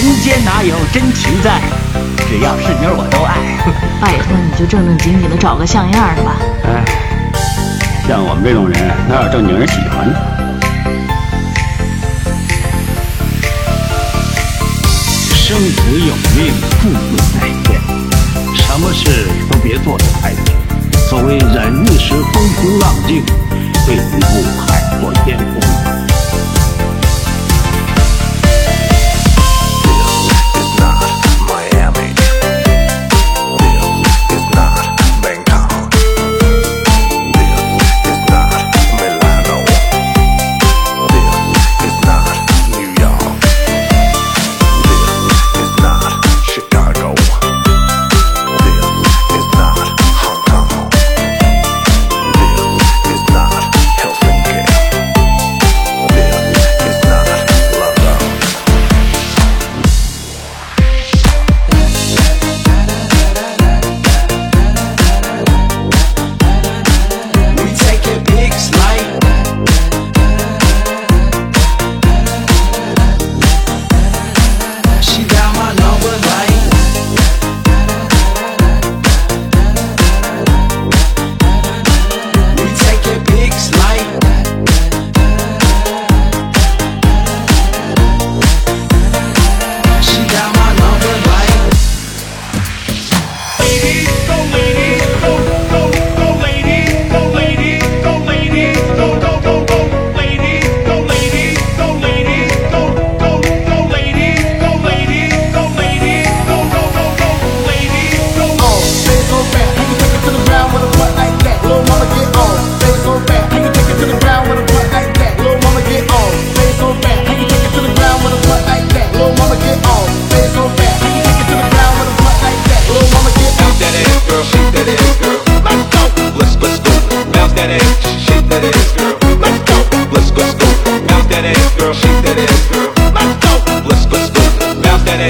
人间哪有真情在，只要是妞我都爱。拜托你就正正经经的找个像样的吧。哎。像我们这种人哪有正经人喜欢的？生死有命，富贵在天，什么事都别做得太绝。所谓忍一时风平浪静，退一步海阔天空。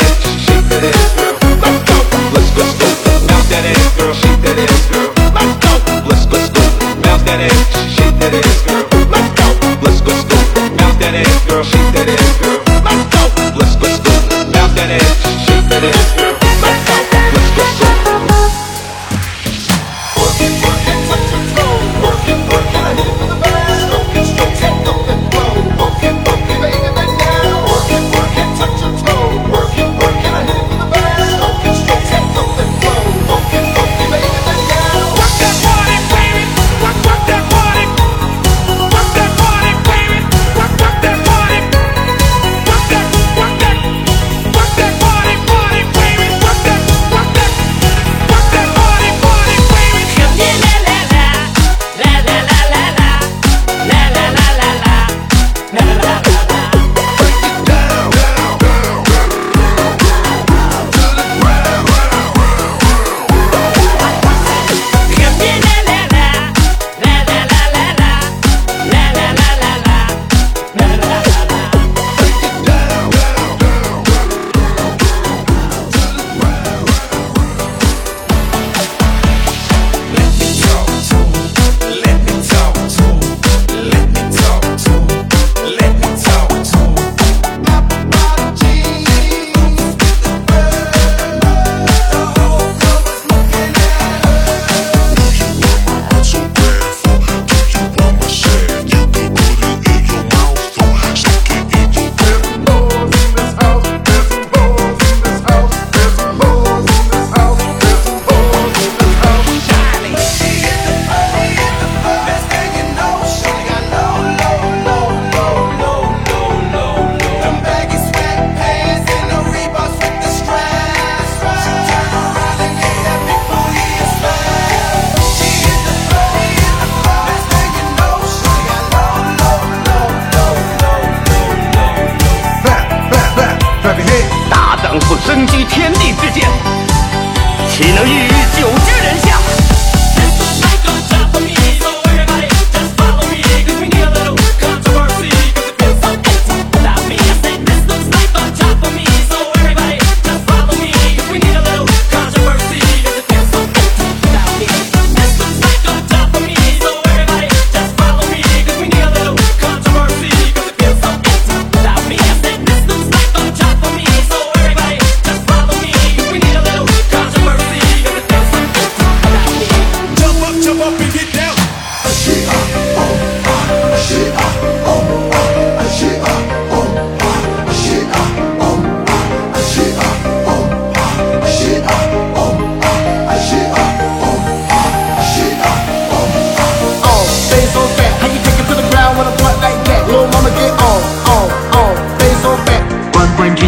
it. 岂能与酒？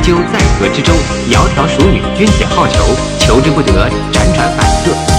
究在河之洲，窈窕淑女，君子好逑。求之不得，辗转反侧。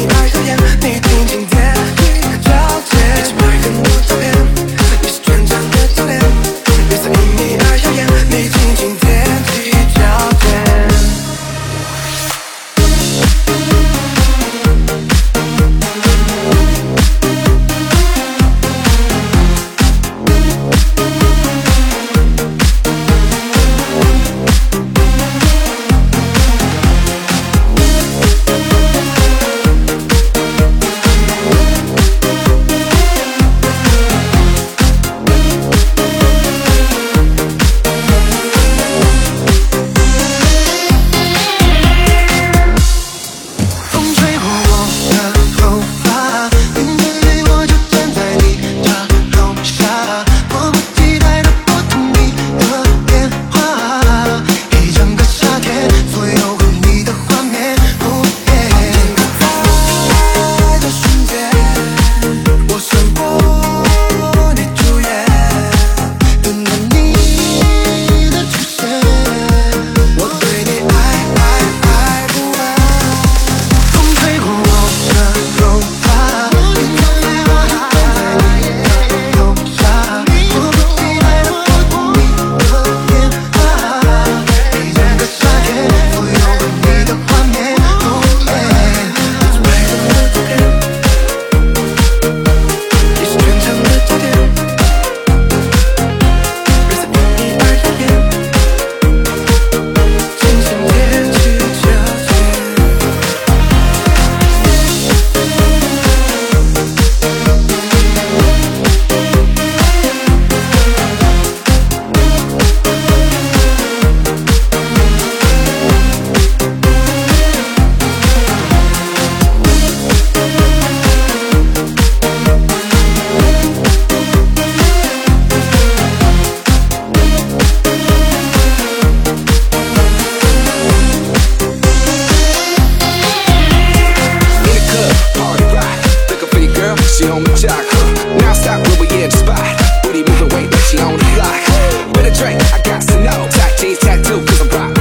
你爱上烟你听轻垫起脚尖一起拍很 on me jock. Now stop where we in the spot. Booty moving weight but she only like. With a drink, I got to know. Black jeans tattoo, cause I'm rock.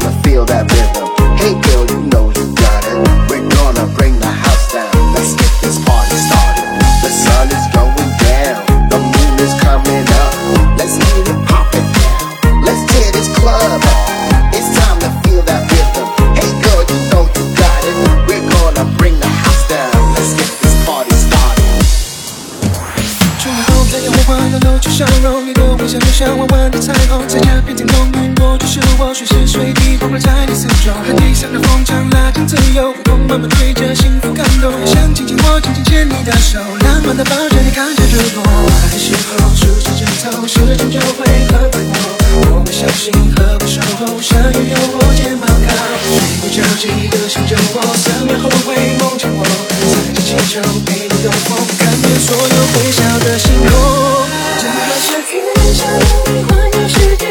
To feel that rhythm. 慢慢吹着幸福感动。想紧紧握，紧紧牵你的手，浪漫的抱着你看着日落。爱的时候出现争吵，时间就会很快过。我们相信和不守候，相遇有我肩膀靠，睡不着急的想着我，三秒后会梦见我，踩着气球陪你兜风，看遍所有微笑的星空。这个夏天上的你环游世界，